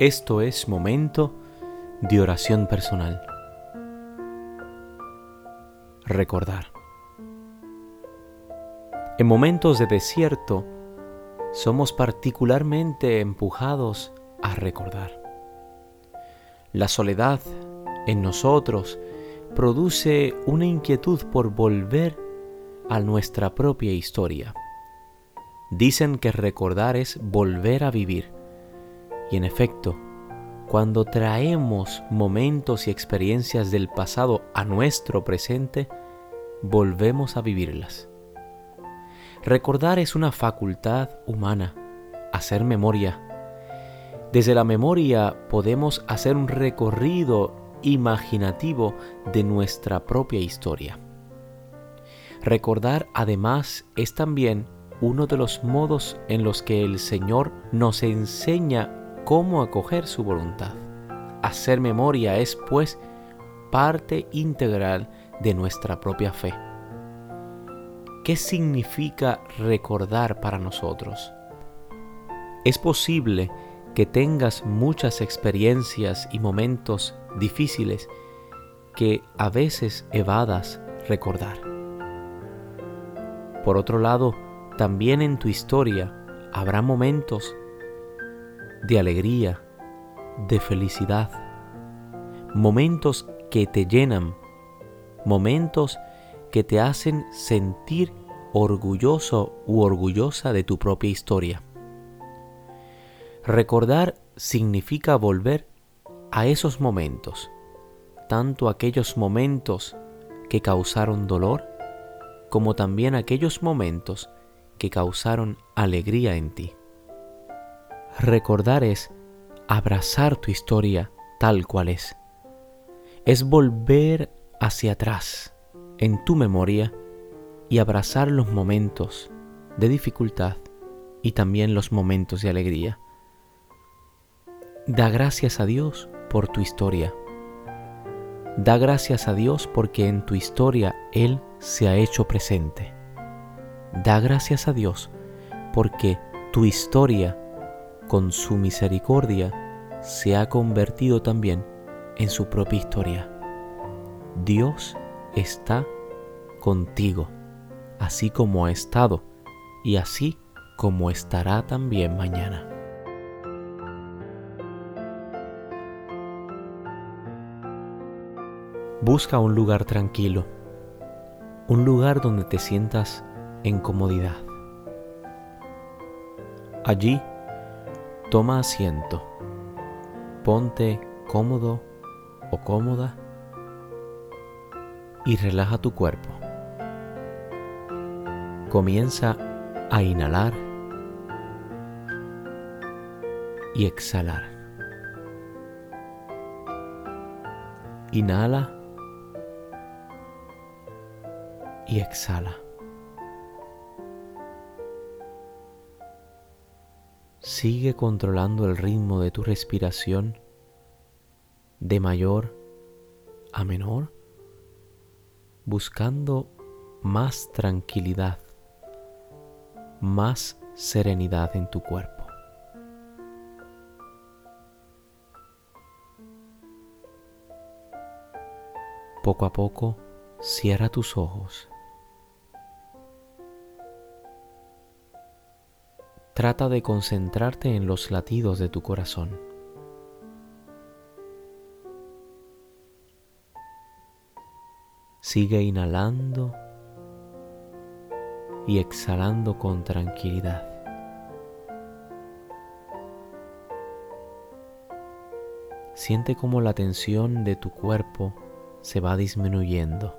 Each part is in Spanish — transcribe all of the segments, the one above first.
Esto es momento de oración personal. Recordar. En momentos de desierto, somos particularmente empujados a recordar. La soledad en nosotros produce una inquietud por volver a nuestra propia historia. Dicen que recordar es volver a vivir. Y en efecto, cuando traemos momentos y experiencias del pasado a nuestro presente, volvemos a vivirlas. Recordar es una facultad humana, hacer memoria. Desde la memoria podemos hacer un recorrido imaginativo de nuestra propia historia. Recordar además es también uno de los modos en los que el Señor nos enseña cómo acoger su voluntad. Hacer memoria es, pues, parte integral de nuestra propia fe. ¿Qué significa recordar para nosotros? Es posible que tengas muchas experiencias y momentos difíciles que a veces evadas recordar. Por otro lado, también en tu historia habrá momentos de alegría, de felicidad, momentos que te llenan, momentos que te hacen sentir orgulloso u orgullosa de tu propia historia. Recordar significa volver a esos momentos, tanto aquellos momentos que causaron dolor, como también aquellos momentos que causaron alegría en ti. Recordar es abrazar tu historia tal cual es. Es volver hacia atrás en tu memoria y abrazar los momentos de dificultad y también los momentos de alegría. Da gracias a Dios por tu historia. Da gracias a Dios porque en tu historia Él se ha hecho presente. Da gracias a Dios porque tu historia, con su misericordia, se ha convertido también en su propia historia. Dios está contigo, así como ha estado y así como estará también mañana. Busca un lugar tranquilo, un lugar donde te sientas en comodidad. Allí, toma asiento, ponte cómodo o cómoda y relaja tu cuerpo. Comienza a inhalar y exhalar. Inhala y exhala. Sigue controlando el ritmo de tu respiración de mayor a menor, buscando más tranquilidad, más serenidad en tu cuerpo. Poco a poco, cierra tus ojos Trata de concentrarte en los latidos de tu corazón. Sigue inhalando y exhalando con tranquilidad. Siente cómo la tensión de tu cuerpo se va disminuyendo.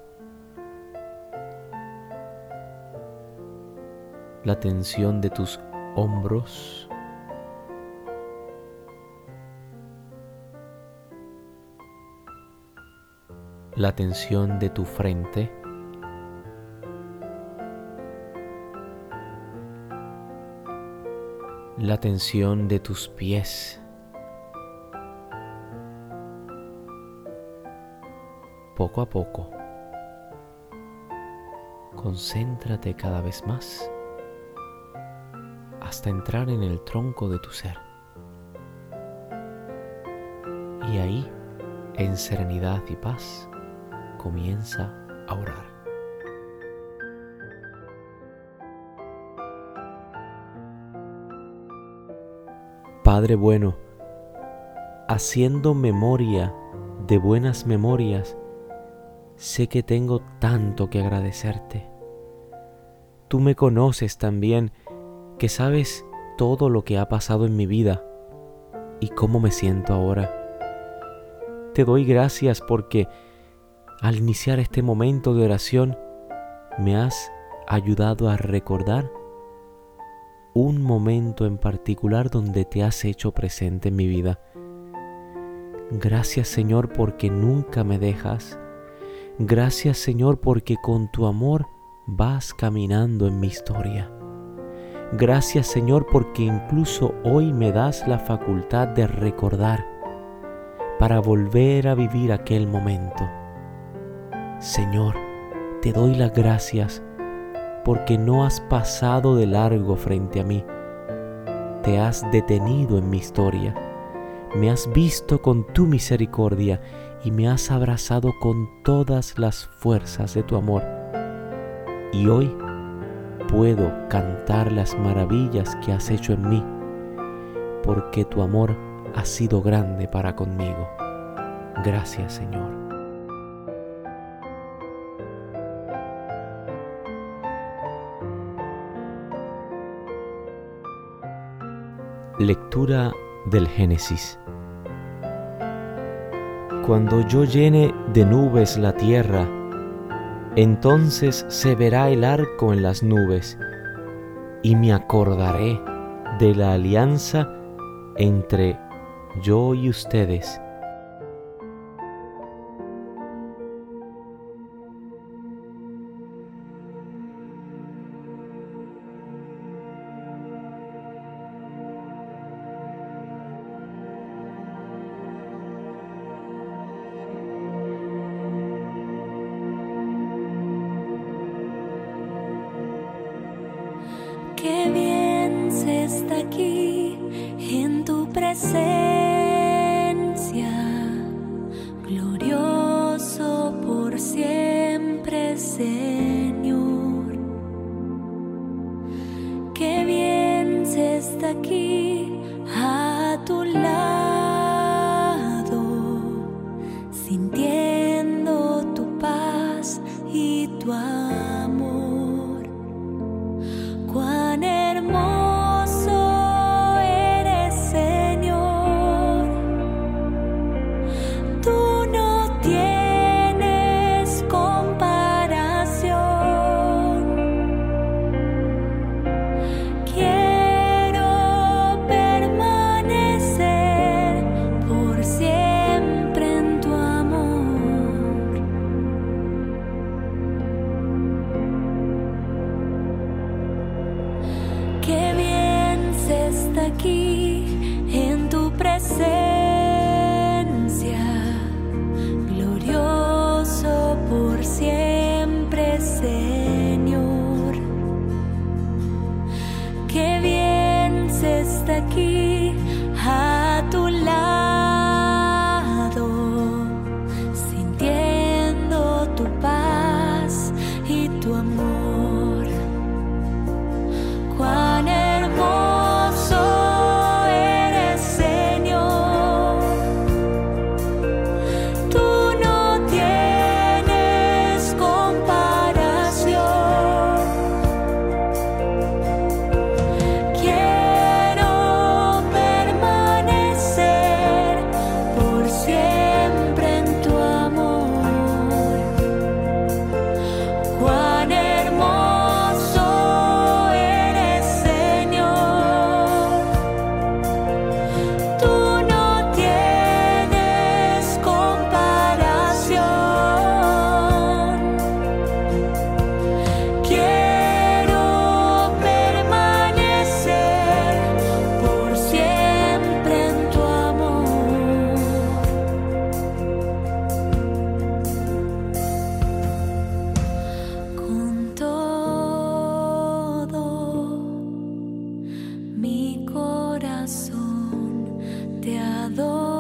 La tensión de tus hombros, la tensión de tu frente, la tensión de tus pies. Poco a poco, concéntrate cada vez más hasta entrar en el tronco de tu ser. Y ahí, en serenidad y paz, comienza a orar. Padre bueno, haciendo memoria de buenas memorias, sé que tengo tanto que agradecerte. Tú me conoces también, que sabes todo lo que ha pasado en mi vida y cómo me siento ahora. Te doy gracias porque al iniciar este momento de oración me has ayudado a recordar un momento en particular donde te has hecho presente en mi vida. Gracias Señor porque nunca me dejas. Gracias Señor porque con tu amor vas caminando en mi historia. Gracias Señor porque incluso hoy me das la facultad de recordar para volver a vivir aquel momento. Señor, te doy las gracias porque no has pasado de largo frente a mí. Te has detenido en mi historia. Me has visto con tu misericordia y me has abrazado con todas las fuerzas de tu amor. Y hoy puedo cantar las maravillas que has hecho en mí, porque tu amor ha sido grande para conmigo. Gracias Señor. Lectura del Génesis. Cuando yo llene de nubes la tierra, entonces se verá el arco en las nubes, y me acordaré de la alianza entre yo y ustedes mi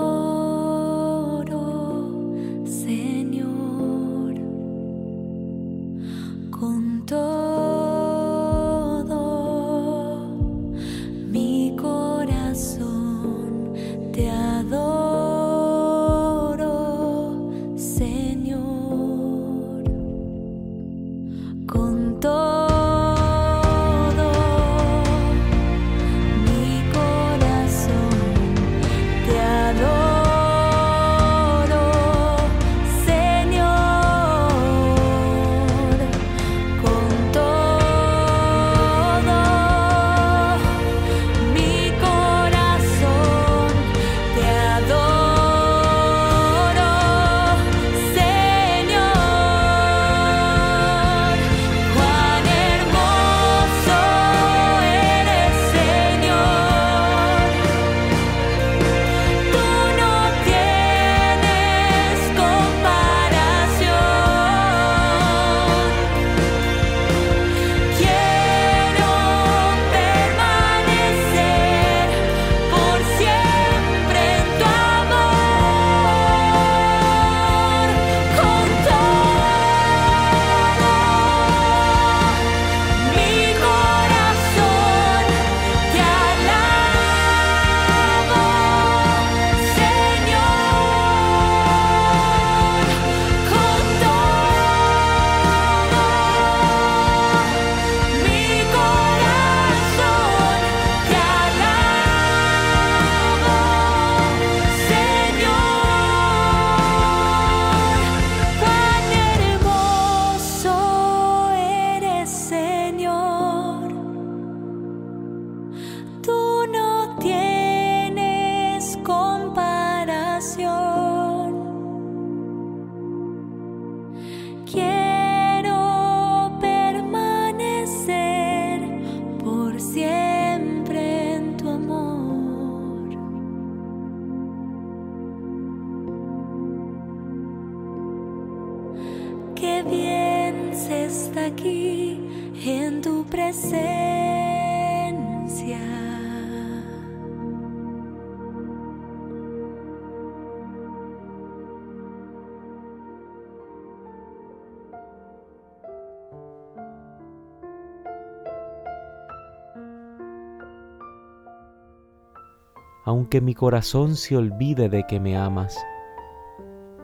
Aunque mi corazón se olvide de que me amas,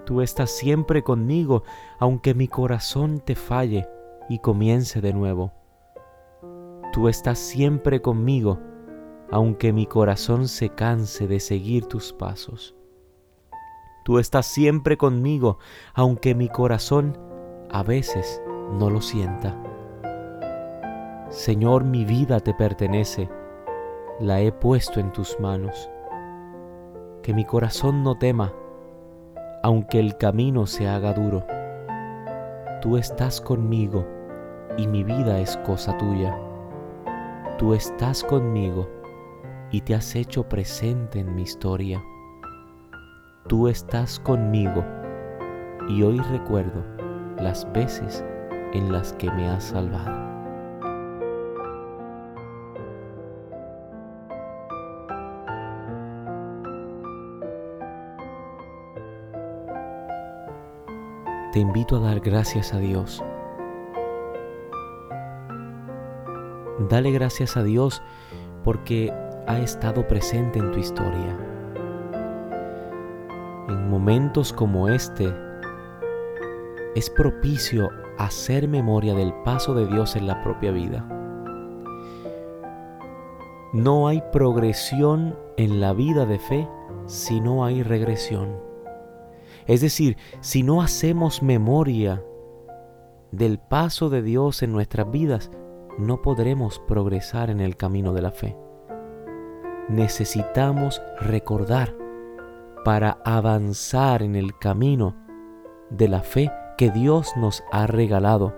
Tú estás siempre conmigo, aunque mi corazón te falle y comience de nuevo. Tú estás siempre conmigo, aunque mi corazón se canse de seguir tus pasos. Tú estás siempre conmigo, aunque mi corazón a veces no lo sienta. Señor, mi vida te pertenece, la he puesto en tus manos. Que mi corazón no tema, aunque el camino se haga duro. Tú estás conmigo y mi vida es cosa tuya. Tú estás conmigo y te has hecho presente en mi historia. Tú estás conmigo y hoy recuerdo las veces en las que me has salvado. te invito a dar gracias a Dios. Dale gracias a Dios porque ha estado presente en tu historia. En momentos como este, es propicio hacer memoria del paso de Dios en la propia vida. No hay progresión en la vida de fe si no hay regresión. Es decir, si no hacemos memoria del paso de Dios en nuestras vidas, no podremos progresar en el camino de la fe. Necesitamos recordar para avanzar en el camino de la fe que Dios nos ha regalado.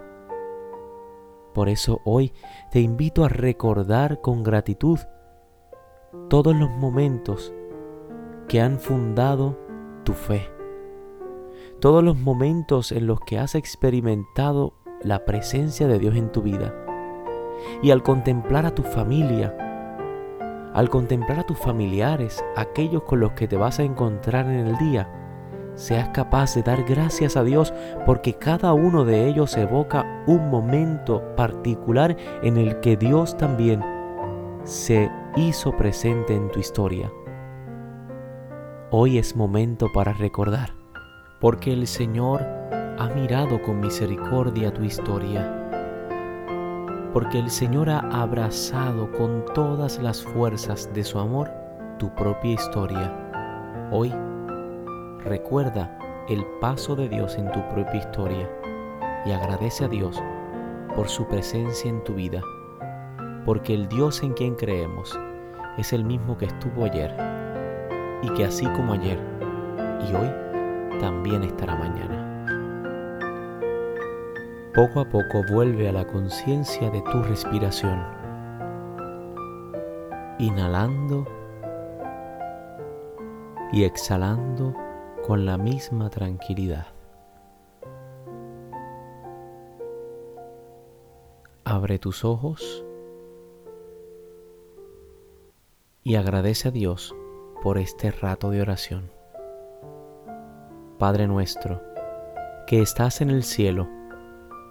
Por eso hoy te invito a recordar con gratitud todos los momentos que han fundado tu fe todos los momentos en los que has experimentado la presencia de Dios en tu vida. Y al contemplar a tu familia, al contemplar a tus familiares, aquellos con los que te vas a encontrar en el día, seas capaz de dar gracias a Dios porque cada uno de ellos evoca un momento particular en el que Dios también se hizo presente en tu historia. Hoy es momento para recordar porque el Señor ha mirado con misericordia tu historia, porque el Señor ha abrazado con todas las fuerzas de su amor tu propia historia. Hoy recuerda el paso de Dios en tu propia historia y agradece a Dios por su presencia en tu vida, porque el Dios en quien creemos es el mismo que estuvo ayer y que así como ayer y hoy también estará mañana. Poco a poco vuelve a la conciencia de tu respiración, inhalando y exhalando con la misma tranquilidad. Abre tus ojos y agradece a Dios por este rato de oración. Padre nuestro, que estás en el cielo,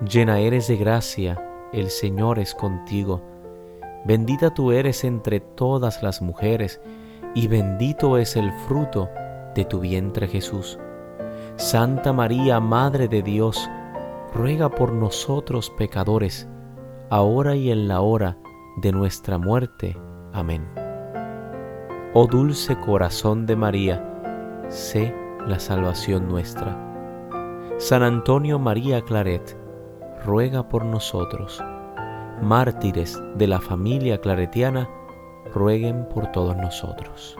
llena eres de gracia, el Señor es contigo. Bendita tú eres entre todas las mujeres, y bendito es el fruto de tu vientre Jesús. Santa María, Madre de Dios, ruega por nosotros pecadores, ahora y en la hora de nuestra muerte. Amén. Oh dulce corazón de María, sé la salvación nuestra. San Antonio María Claret, ruega por nosotros. mártires de la familia claretiana, rueguen por todos nosotros.